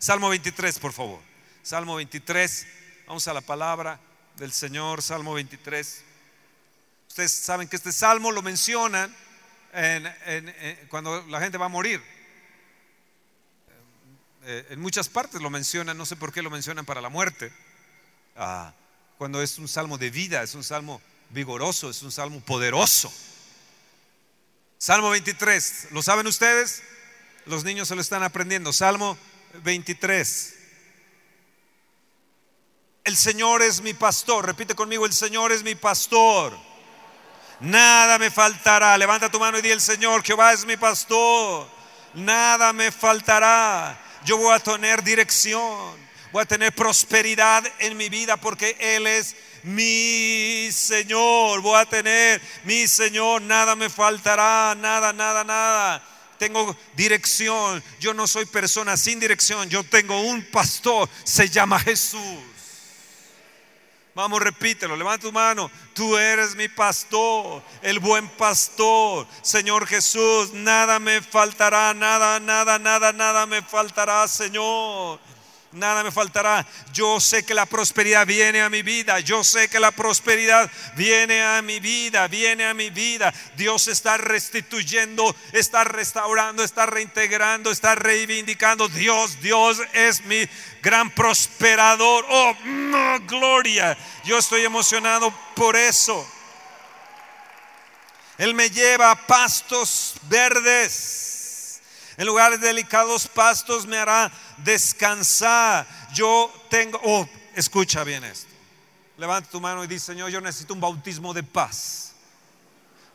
Salmo 23, por favor. Salmo 23. Vamos a la palabra del Señor, Salmo 23. Ustedes saben que este salmo lo mencionan cuando la gente va a morir. Eh, en muchas partes lo mencionan, no sé por qué lo mencionan para la muerte. Ah, cuando es un salmo de vida, es un salmo vigoroso, es un salmo poderoso. Salmo 23, ¿lo saben ustedes? Los niños se lo están aprendiendo. Salmo 23. El Señor es mi pastor. Repite conmigo, el Señor es mi pastor. Nada me faltará. Levanta tu mano y di el Señor, Jehová es mi pastor. Nada me faltará. Yo voy a tener dirección. Voy a tener prosperidad en mi vida porque Él es mi Señor. Voy a tener mi Señor. Nada me faltará. Nada, nada, nada tengo dirección. Yo no soy persona sin dirección. Yo tengo un pastor. Se llama Jesús. Vamos, repítelo, levanta tu mano. Tú eres mi pastor, el buen pastor. Señor Jesús, nada me faltará, nada, nada, nada, nada me faltará, Señor nada me faltará. Yo sé que la prosperidad viene a mi vida. Yo sé que la prosperidad viene a mi vida, viene a mi vida. Dios está restituyendo, está restaurando, está reintegrando, está reivindicando. Dios, Dios es mi gran prosperador. Oh, gloria. Yo estoy emocionado por eso. Él me lleva a pastos verdes en lugares delicados pastos me hará descansar. Yo tengo, oh, escucha bien esto. Levanta tu mano y dice, Señor, yo necesito un bautismo de paz.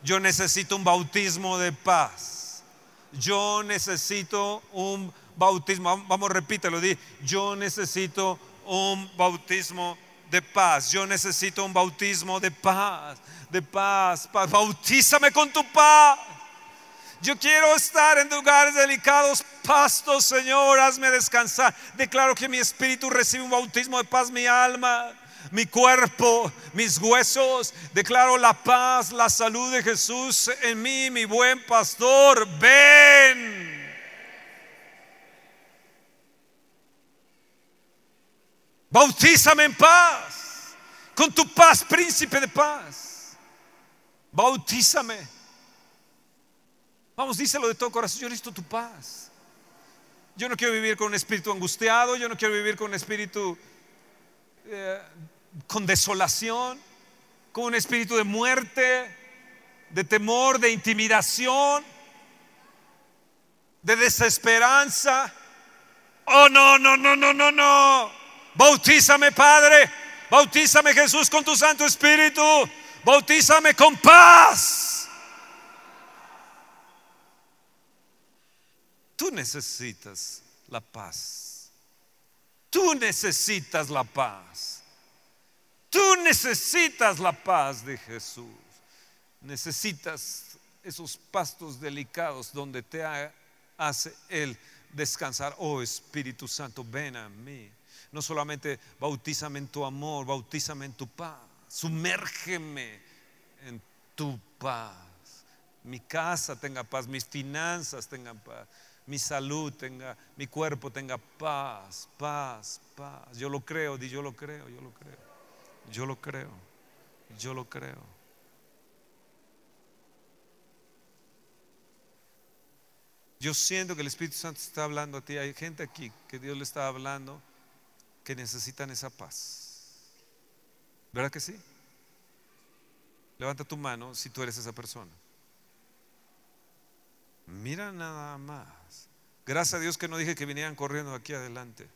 Yo necesito un bautismo de paz. Yo necesito un bautismo. Vamos, repítelo, di. Yo necesito un bautismo de paz. Yo necesito un bautismo de paz. De paz. paz. Bautízame con tu paz. Yo quiero estar en lugares delicados, pastos, Señor, hazme descansar. Declaro que mi espíritu recibe un bautismo de paz, mi alma, mi cuerpo, mis huesos. Declaro la paz, la salud de Jesús en mí, mi buen pastor. Ven. Bautízame en paz, con tu paz, príncipe de paz. Bautízame Vamos, díselo de todo corazón, yo necesito tu paz. Yo no quiero vivir con un espíritu angustiado, yo no quiero vivir con un espíritu eh, con desolación, con un espíritu de muerte, de temor, de intimidación, de desesperanza. Oh, no, no, no, no, no, no. Bautízame, Padre. Bautízame, Jesús, con tu Santo Espíritu. Bautízame con paz. Tú necesitas la paz. Tú necesitas la paz. Tú necesitas la paz de Jesús. Necesitas esos pastos delicados donde te hace Él descansar. Oh Espíritu Santo, ven a mí. No solamente bautízame en tu amor, bautízame en tu paz. Sumérgeme en tu paz. Mi casa tenga paz, mis finanzas tengan paz mi salud tenga, mi cuerpo tenga paz, paz, paz. Yo lo creo, di yo lo creo, yo lo creo. Yo lo creo, yo lo creo. Yo siento que el Espíritu Santo está hablando a ti. Hay gente aquí que Dios le está hablando que necesitan esa paz. ¿Verdad que sí? Levanta tu mano si tú eres esa persona. Mira nada más. Gracias a Dios que no dije que vinieran corriendo aquí adelante.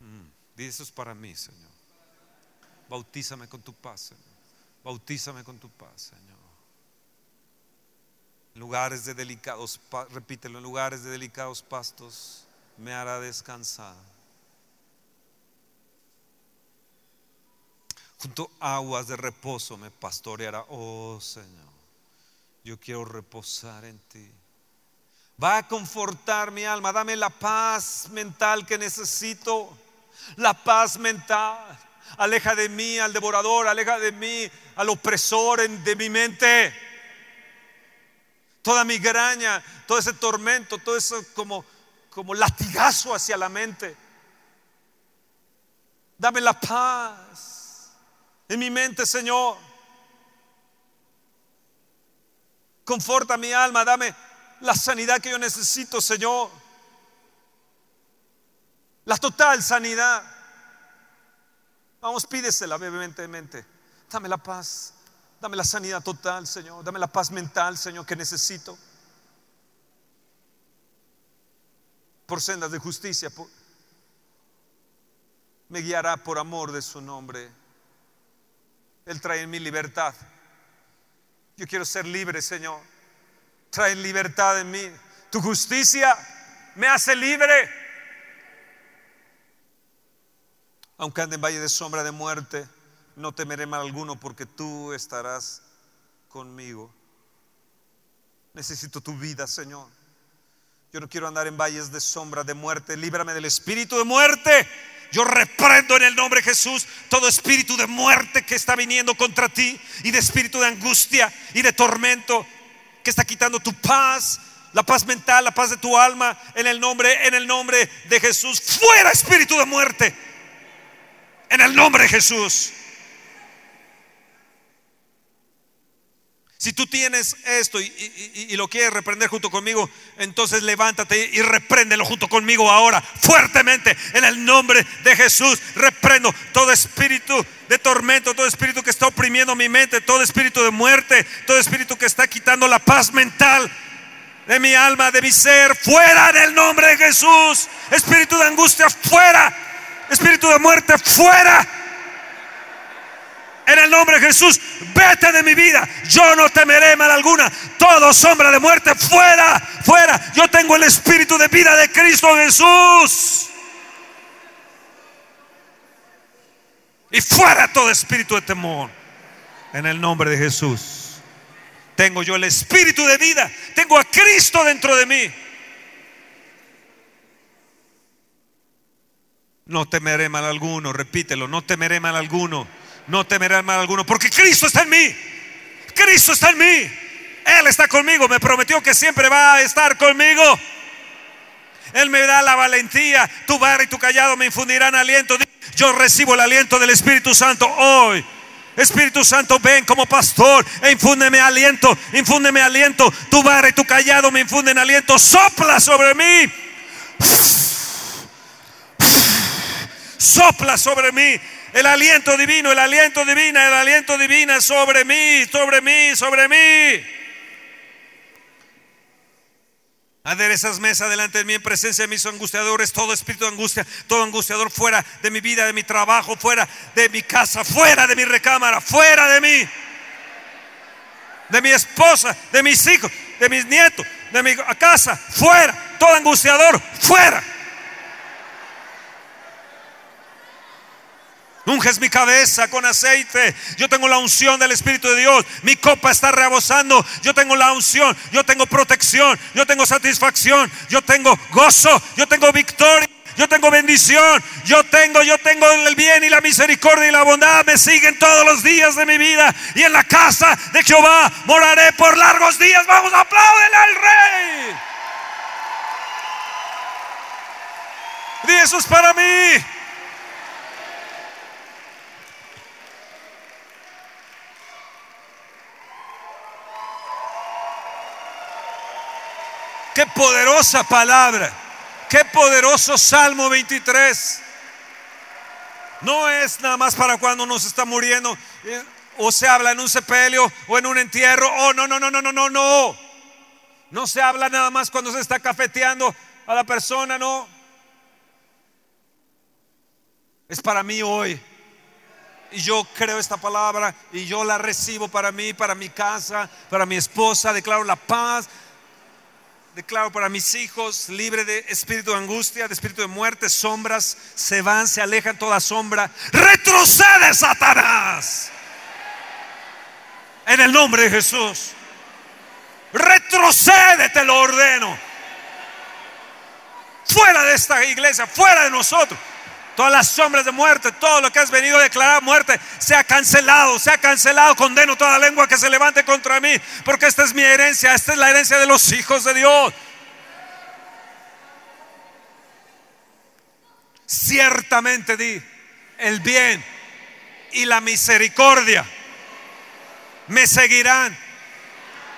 Mm, eso es para mí, Señor. Bautízame con tu paz, Señor. Bautízame con tu paz, Señor. En lugares de delicados, repítelo, en lugares de delicados pastos me hará descansar. Junto a aguas de reposo me pastoreará, oh Señor yo quiero reposar en ti. Va a confortar mi alma, dame la paz mental que necesito, la paz mental. Aleja de mí al devorador, aleja de mí al opresor de mi mente. Toda mi graña, todo ese tormento, todo eso como, como latigazo hacia la mente. Dame la paz en mi mente, Señor. Conforta mi alma, dame la sanidad que yo necesito, Señor. La total sanidad. Vamos, pídesela brevemente. Dame la paz. Dame la sanidad total, Señor. Dame la paz mental, Señor, que necesito. Por sendas de justicia. me guiará por amor de su nombre. Él trae en mi libertad. Yo quiero ser libre, Señor. Trae libertad en mí. Tu justicia me hace libre. Aunque ande en valle de sombra de muerte, no temeré mal alguno porque tú estarás conmigo. Necesito tu vida, Señor. Yo no quiero andar en valles de sombra de muerte. Líbrame del espíritu de muerte. Yo reprendo en el nombre de Jesús todo espíritu de muerte que está viniendo contra ti y de espíritu de angustia y de tormento que está quitando tu paz, la paz mental, la paz de tu alma en el nombre en el nombre de Jesús. Fuera espíritu de muerte. En el nombre de Jesús. Si tú tienes esto y, lo quieres reprender junto conmigo, entonces levántate y repréndelo junto conmigo ahora, fuertemente, en el nombre de Jesús. Reprendo todo espíritu de tormento, todo espíritu que está oprimiendo mi mente, todo espíritu de muerte, todo espíritu que está quitando la paz mental de mi alma, de mi ser, fuera en el nombre de Jesús. Espíritu de angustia, fuera. Espíritu de muerte, fuera en el nombre de Jesús, vete de mi vida. Yo no temeré mal alguna. Todo sombra de muerte, fuera, fuera. Yo tengo el espíritu de vida de Cristo Jesús. Y fuera todo espíritu de temor. En el nombre de Jesús. Tengo yo el espíritu de vida. Tengo a Cristo dentro de mí. No temeré mal alguno. Repítelo. No temeré mal alguno no temeré mal alguno, porque Cristo está en mí. Cristo está en mí. Él está conmigo. Me prometió que siempre va a estar conmigo. Él me da la valentía. Tu barra y tu callado me infundirán aliento. Yo recibo el aliento del Espíritu Santo hoy. Espíritu Santo, ven como pastor e infúndeme aliento, infúndeme aliento. Tu barra y tu callado me infunden aliento. Sopla sobre mí. Sopla sobre mí el aliento divino, el aliento divino, el aliento divino sobre mí, sobre mí, sobre mí. esas mesas delante de mí en presencia de mis angustiadores, todo espíritu de angustia, todo angustiador fuera de mi vida, de mi trabajo, fuera de mi casa, fuera de mi recámara, fuera de mí, de mi esposa, de mis hijos, de mis nietos, de mi casa, fuera, todo angustiador, fuera. Unges mi cabeza con aceite. Yo tengo la unción del Espíritu de Dios. Mi copa está rebosando. Yo tengo la unción. Yo tengo protección. Yo tengo satisfacción. Yo tengo gozo. Yo tengo victoria. Yo tengo bendición. Yo tengo, yo tengo el bien y la misericordia y la bondad. Me siguen todos los días de mi vida. Y en la casa de Jehová moraré por largos días. Vamos, a aplaudir al Rey. Y es para mí. Qué poderosa palabra. Qué poderoso Salmo 23. No es nada más para cuando uno se está muriendo eh, o se habla en un sepelio o en un entierro. Oh, no, no, no, no, no, no, no. No se habla nada más cuando se está cafeteando a la persona, no. Es para mí hoy. Y yo creo esta palabra y yo la recibo para mí, para mi casa, para mi esposa. Declaro la paz, declaro para mis hijos, libre de espíritu de angustia, de espíritu de muerte, sombras, se van, se alejan toda sombra. Retrocede, Satanás. En el nombre de Jesús. Retrocede, te lo ordeno. Fuera de esta iglesia, fuera de nosotros. Todas las sombras de muerte, todo lo que has venido a declarar muerte, sea cancelado, sea cancelado. Condeno toda lengua que se levante contra mí, porque esta es mi herencia, esta es la herencia de los hijos de Dios. Ciertamente di, el bien y la misericordia me seguirán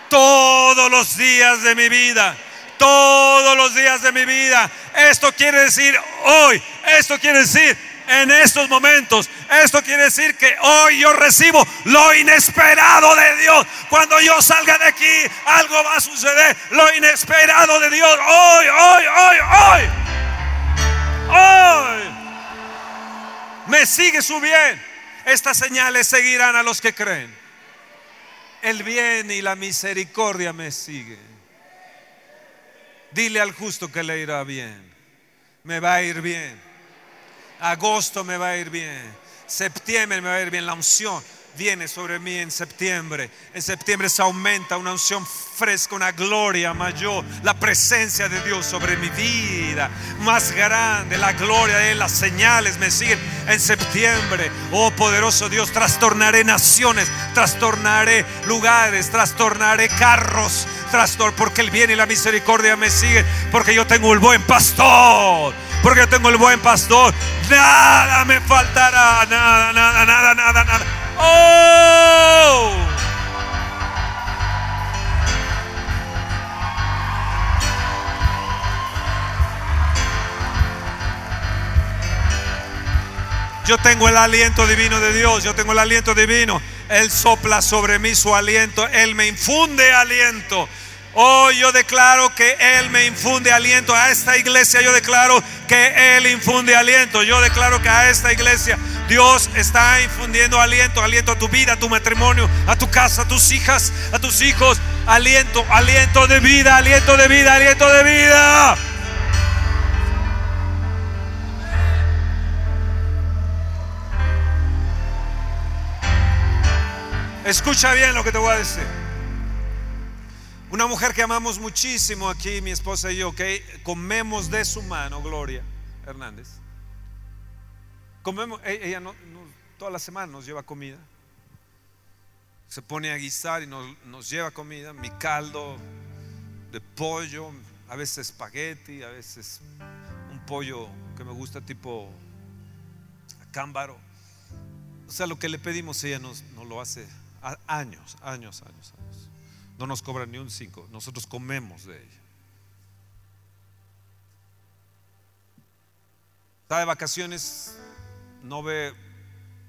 todos los días de mi vida. Todos los días de mi vida. Esto quiere decir hoy. Esto quiere decir en estos momentos. Esto quiere decir que hoy yo recibo lo inesperado de Dios. Cuando yo salga de aquí, algo va a suceder. Lo inesperado de Dios. Hoy, hoy, hoy, hoy. Hoy. Me sigue su bien. Estas señales seguirán a los que creen. El bien y la misericordia me siguen. Dile al justo que le irá bien. Me va a ir bien. Agosto me va a ir bien. Septiembre me va a ir bien. La unción viene sobre mí en septiembre. En septiembre se aumenta una unción fresca, una gloria mayor, la presencia de Dios sobre mi vida, más grande, la gloria de Él, las señales me siguen en septiembre. Oh poderoso Dios, trastornaré naciones, trastornaré lugares, trastornaré carros, trastor porque el bien y la misericordia me siguen, porque yo tengo el buen pastor porque yo tengo el buen pastor. Nada me faltará, nada, nada, nada, nada, nada. ¡Oh! Yo tengo el aliento divino de Dios, yo tengo el aliento divino. Él sopla sobre mí su aliento, Él me infunde aliento. Oh, yo declaro que Él me infunde aliento a esta iglesia. Yo declaro que Él infunde aliento. Yo declaro que a esta iglesia Dios está infundiendo aliento, aliento a tu vida, a tu matrimonio, a tu casa, a tus hijas, a tus hijos. Aliento, aliento de vida, aliento de vida, aliento de vida. Escucha bien lo que te voy a decir. Una mujer que amamos muchísimo aquí, mi esposa y yo, que comemos de su mano, Gloria Hernández. Comemos, e-, ella no, toda la semana nos lleva comida. Se pone a guisar y nos, nos lleva comida, mi caldo de pollo, a veces espagueti, a veces un pollo que me gusta tipo cámbaro. O sea, lo que le pedimos ella nos, nos lo hace años, años, años, años. No nos cobran ni un cinco. Nosotros comemos de ella. Está de vacaciones, no ve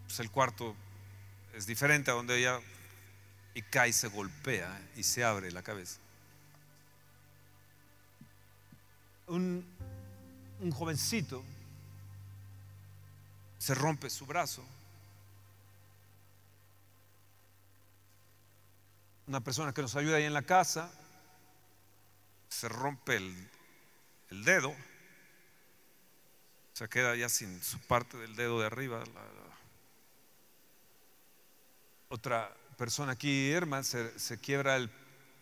pues, el cuarto, es diferente a donde ella y cae, se golpea y se abre la cabeza. Un, jovencito se rompe su brazo una persona que nos ayuda ahí en la casa, se rompe el, dedo, se queda ya sin su parte del dedo de arriba. otra persona aquí, Irma, se, quiebra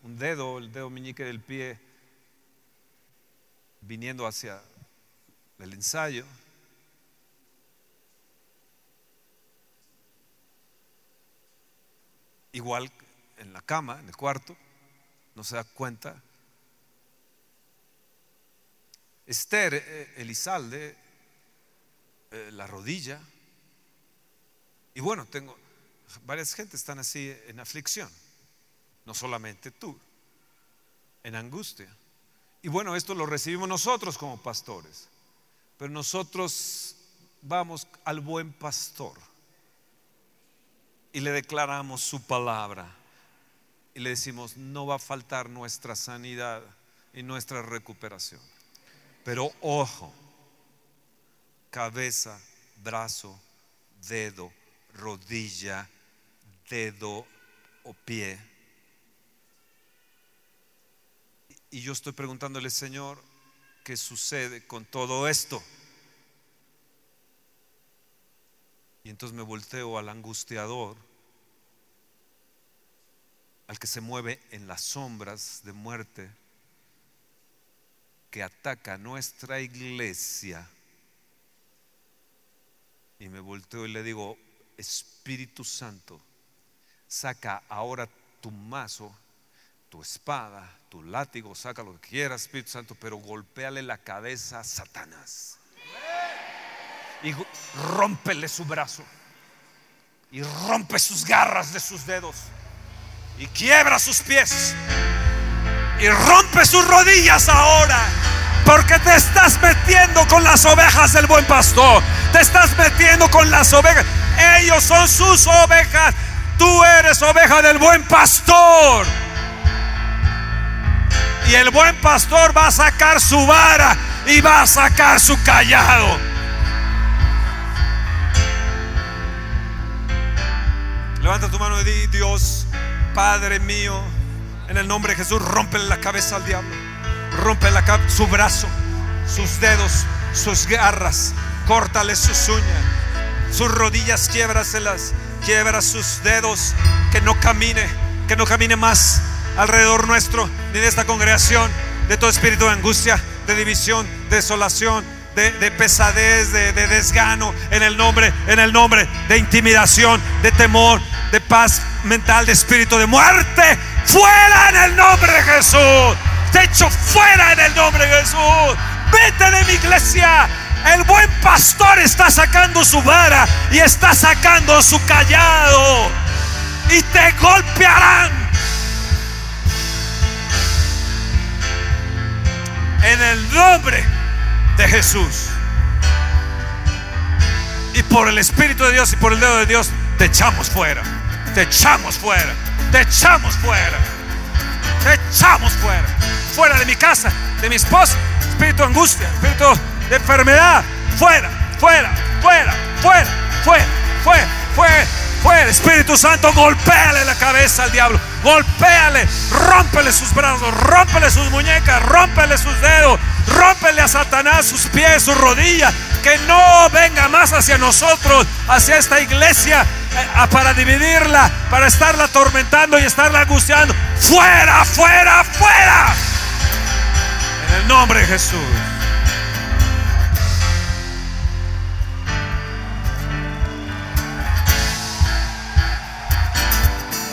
un dedo, el dedo meñique del pie, viniendo hacia el ensayo. Igual en la cama, en el cuarto, no se da cuenta. Esther eh, Elizalde, eh, la rodilla. Y bueno, tengo varias gente están así en aflicción, no solamente tú, en angustia. Y bueno, esto lo recibimos nosotros como pastores, pero nosotros vamos al buen pastor y le declaramos su palabra y le decimos, no va a faltar nuestra sanidad y nuestra recuperación. Pero ojo, cabeza, brazo, dedo, rodilla, dedo o pie. Y yo estoy preguntándole, Señor, ¿qué sucede con todo esto? Y entonces me volteo al angustiador al que se mueve en las sombras de muerte, que ataca nuestra iglesia. Y me volteo y le digo, Espíritu Santo, saca ahora tu mazo, tu espada, tu látigo, saca lo que quieras, Espíritu Santo, pero golpéale la cabeza a Satanás. y rómpele su brazo y rompe sus garras de sus dedos y quiebra sus pies y rompe sus rodillas ahora. Porque te estás metiendo con las ovejas del buen pastor. Te estás metiendo con las ovejas. Ellos son sus ovejas. Tú eres oveja del buen pastor. Y el buen pastor va a sacar su vara y va a sacar su callado. Levanta tu mano y di, Dios, Padre mío, en el nombre de Jesús, rompe la cabeza al diablo. Rompe la su brazo, sus dedos, sus garras. Córtale sus uñas. Sus rodillas, quiebraselas. Quiebra sus dedos. Que no camine, que no camine más alrededor nuestro, ni de esta congregación, de todo espíritu de angustia, de división, de desolación, de, pesadez, de, de, desgano, en el nombre, en el nombre de intimidación, de temor, de paz mental, de espíritu de muerte, fuera en el nombre de Jesús. Te echo fuera en el nombre de Jesús. Vete de mi iglesia. El buen pastor está sacando su vara y está sacando su callado. Y te golpearán. En el nombre de Jesús. Y por el Espíritu de Dios y por el dedo de Dios, te echamos fuera. Te echamos fuera. Te echamos fuera. Echamos fuera. Fuera de mi casa, de mi esposa. Espíritu de angustia, espíritu de enfermedad. Fuera, fuera, fuera, fuera, fuera, fuera, fuera, fuera. Espíritu Santo, golpéale la cabeza al diablo. Golpéale, rómpele sus brazos, rómpele sus muñecas, rómpele sus dedos, rómpele a Satanás sus pies, sus rodillas. Que no venga más hacia nosotros, hacia esta iglesia, eh, para dividirla, para estarla atormentando y estarla angustiando. Fuera, fuera, fuera. En el nombre de Jesús.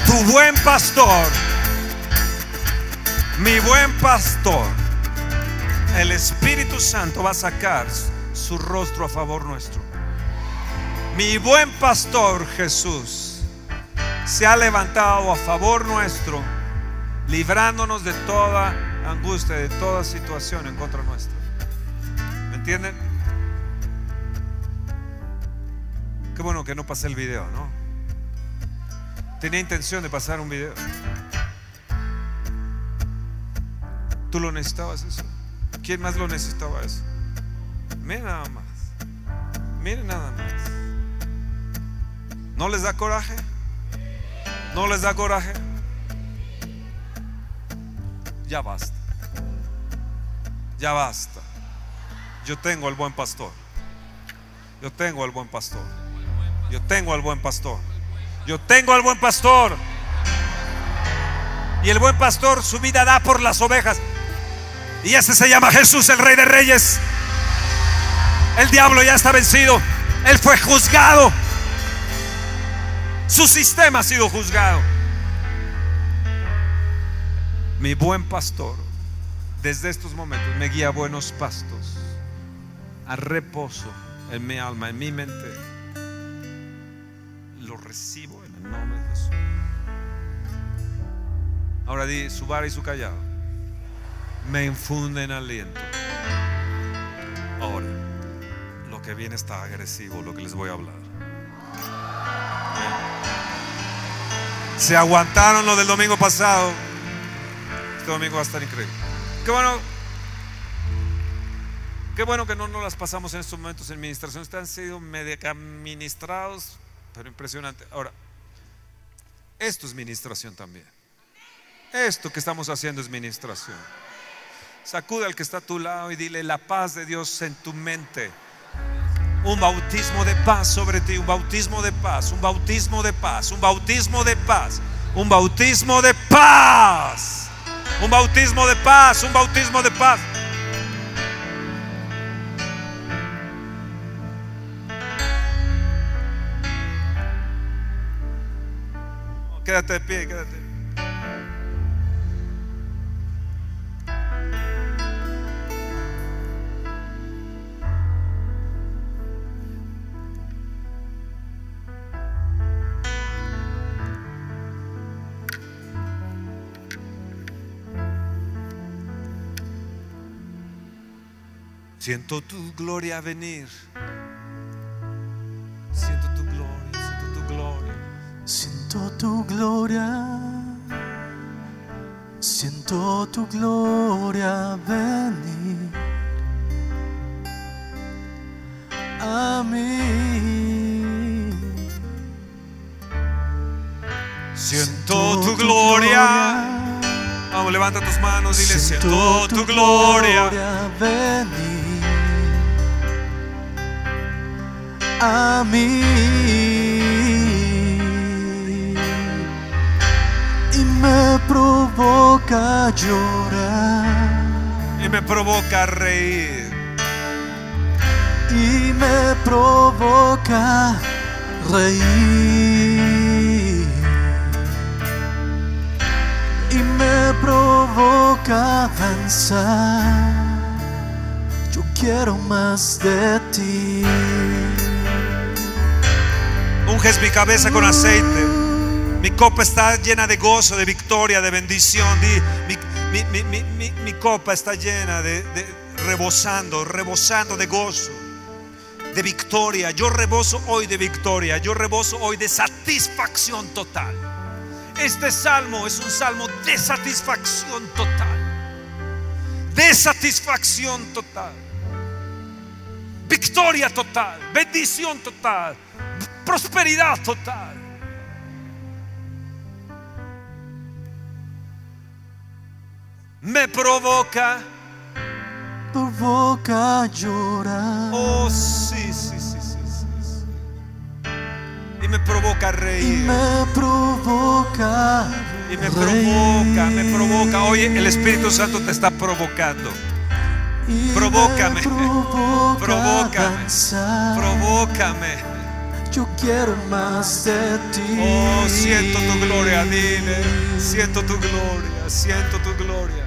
Tu buen pastor, mi buen pastor, el Espíritu Santo va a sacar su rostro a favor nuestro. Mi buen pastor Jesús se ha levantado a favor nuestro, librándonos de toda angustia, de toda situación en contra nuestra. ¿Me entienden? Qué bueno que no pasé el video, ¿no? Tenía intención de pasar un video. ¿Tú lo necesitabas eso? ¿Quién más lo necesitaba eso? Miren nada más. Miren nada más. ¿No les da coraje? ¿No les da coraje? Ya basta. Ya basta. Yo tengo al buen pastor. Yo tengo al buen pastor. Yo tengo al buen pastor. Yo tengo al buen pastor. Y el buen pastor su vida da por las ovejas. Y ese se llama Jesús, el Rey de Reyes. El diablo ya está vencido. Él fue juzgado. Su sistema ha sido juzgado. Mi buen pastor, desde estos momentos, me guía a buenos pastos, a reposo en mi alma, en mi mente. Lo recibo en el nombre de Jesús. Ahora di su vara y su callado. Me infunden aliento. Ahora, lo que viene está agresivo, lo que les voy a hablar. Se aguantaron lo del domingo pasado. Este domingo va a estar increíble. Qué bueno. Qué bueno que no nos las pasamos en estos momentos en administración. Están sido administrados, pero impresionante. Ahora, esto es administración también. Esto que estamos haciendo es administración. Sacude al que está a tu lado y dile la paz de Dios en tu mente un bautismo de paz sobre ti, un bautismo de paz, un bautismo de paz, un bautismo de paz, un bautismo de paz, un bautismo de paz, un bautismo de paz. Quédate de pie, quédate. Siento tu gloria venir. Siento tu gloria, siento tu gloria. Siento tu gloria, siento tu gloria venir a mí. Siento tu gloria. Vamos, levanta tus manos, dile, siento tu gloria. venir a mí. Y me provoca llorar. Y me provoca reír. Y me provoca reír. Y me provoca danzar. Yo quiero más de ti. Unges mi cabeza con aceite. Mi copa está llena de gozo, de victoria, de bendición. Di, mi, mi- mi- mi- mi- mi copa está llena de, de- rebosando, rebosando de gozo, de victoria. Yo reboso hoy de victoria. Yo reboso hoy de satisfacción total. Este salmo es un salmo de satisfacción total. De satisfacción total. Victoria total. Bendición total. Prosperidad total. Me provoca. Provoca llorar. Oh, sí, sí, sí, sí. Y me provoca Y reír. me provoca. Y me reír. provoca, me provoca. Oye, el Espíritu Santo te está provocando. Y Provócame. Provócame. Provócame. Yo quiero más de ti. Oh, siento tu gloria, dile. Siento tu gloria, siento tu gloria.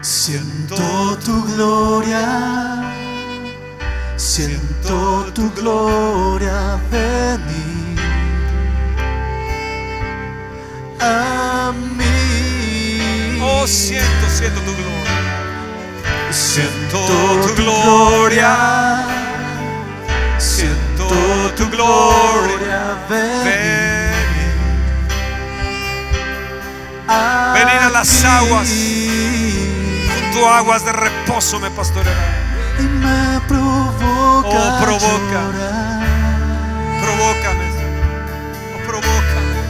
Siento tu gloria. Siento tu gloria venir a mí. Oh, siento, siento tu gloria. Siento tu gloria. Siento tu gloria. venir. Ven. Venid a las aguas. a aguas de reposo me pastoreará. y me provoca. Oh, provoca. Provócame. Oh, provócame.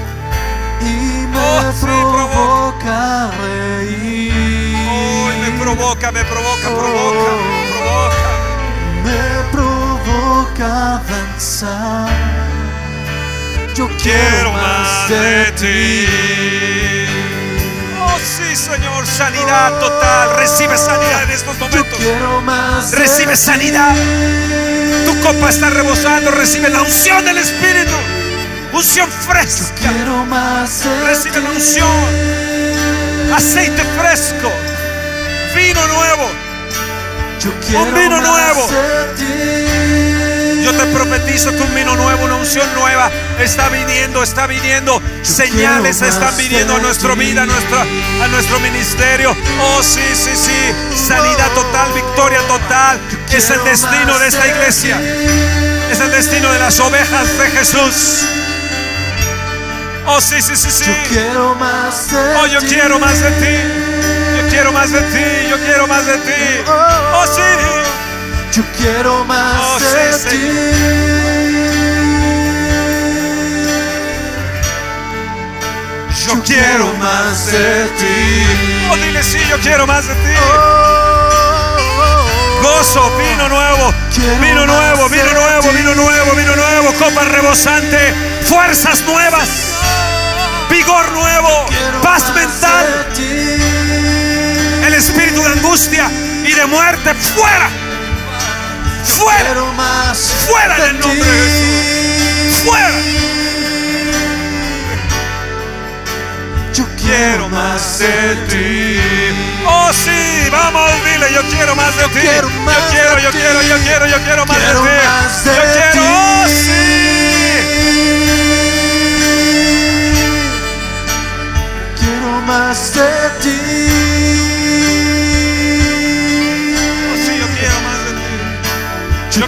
y me Oh, sí, provoca reír. Oh, me provoca, me provoca, provoca, provoca. Danzar. Yo Quiero más de ti. Oh, sí, Señor, sanidad total. Recibe sanidad en estos Yo momentos. quiero más. de Recibe ti. sanidad. Tu copa está rebosando. Recibe la unción del Espíritu. Unción fresca. Quiero más. de Recibe la unción. Aceite fresco. Vino nuevo. Yo quiero vino más nuevo. de ti. Yo te profetizo que un vino nuevo, una unción nueva está viniendo, está viniendo. Señales están viniendo a nuestra vida, a, nuestra, a nuestro ministerio. Oh, sí, sí, sí. Sanidad total, victoria total. Es el destino de esta iglesia. Es el destino de las ovejas de Jesús. Oh, sí, sí, sí, sí. Yo quiero más de Oh, yo quiero más de ti. Yo quiero más de ti. Yo quiero más de ti. Oh, sí. Yo quiero más Oh, de sí, ti. Yo quiero más de ti. Oh, dile sí, yo quiero más de ti. Gozo, vino nuevo, vino nuevo, vino nuevo, vino nuevo, vino nuevo, copa rebosante, fuerzas nuevas, vigor nuevo, paz mental, el espíritu de angustia y de muerte fuera, fuera, fuera en de el nombre de ti. fuera. Yo Quiero más de ti. Oh sí, vamos, dile, yo quiero más de ti. Yo quiero, yo quiero, yo quiero, yo quiero más de ti. Yo quiero, oh sí. Quiero más de ti.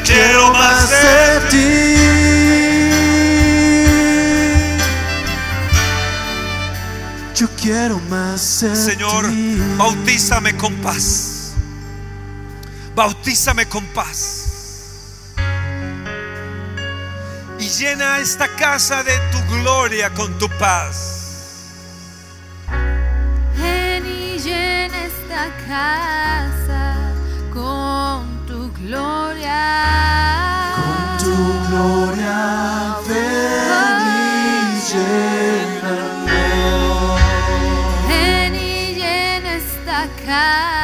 quiero más de ti. Yo quiero más de Señor, bautízame con paz. Bautízame con paz. Y llena esta casa de tu gloria con tu paz. Y llena esta casa. ven y llena esta casa.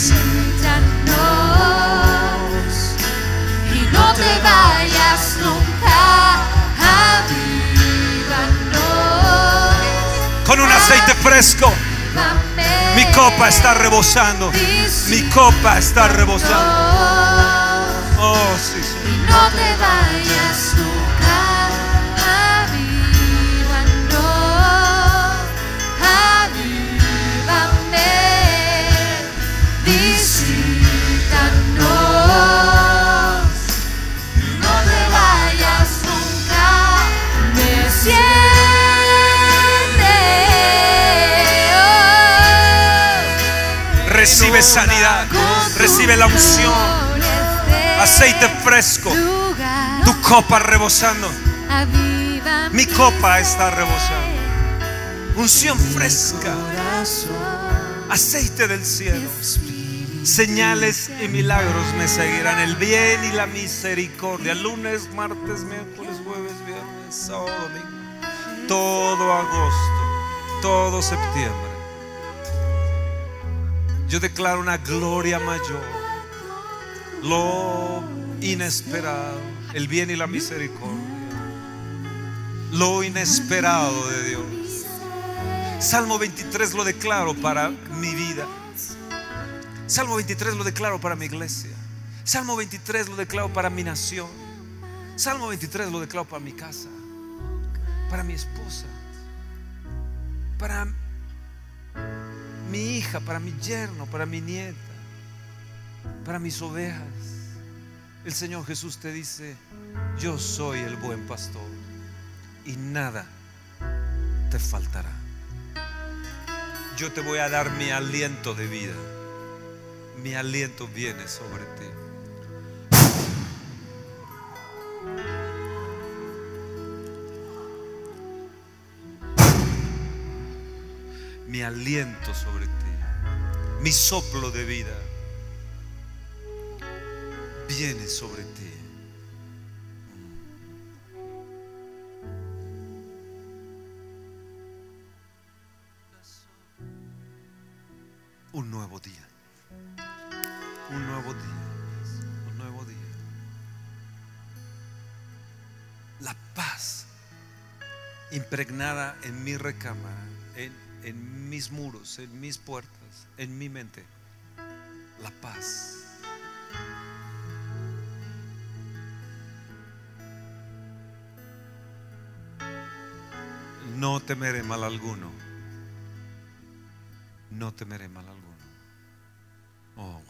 Cabeza. Y no te vayas nunca. Avívanos. Con un aceite fresco. Mi copa está rebosando. Mi copa está rebosando. Oh, sí, sí. Y no te vayas Recibe sanidad. Recibe la unción. Aceite fresco. Tu copa rebosando. Mi copa está rebosando. Unción fresca. Aceite del cielo. Señales y milagros me seguirán. El bien y la misericordia. Lunes, martes, miércoles, jueves, viernes, sábado, domingo. Todo agosto. Todo septiembre. Yo declaro una gloria mayor. Lo inesperado. El bien y la misericordia. Lo inesperado de Dios. Salmo 23 lo declaro para mi vida. Salmo 23 lo declaro para mi iglesia. Salmo 23 lo declaro para mi nación. Salmo 23 lo declaro para mi casa. Para mi esposa. Para mi hija, para mi yerno, para mi nieta. Para mis ovejas. El Señor Jesús te dice, yo soy el buen pastor y nada te faltará. Yo te voy a dar mi aliento de vida. Mi aliento viene sobre ti. Mi aliento sobre ti. Mi soplo de vida viene sobre ti. Un nuevo día. Un nuevo día. Un nuevo día. La paz impregnada en mi recámara, en, en mis muros, en mis puertas, en mi mente. La paz. No temeré mal alguno. No temeré mal alguno. Oh,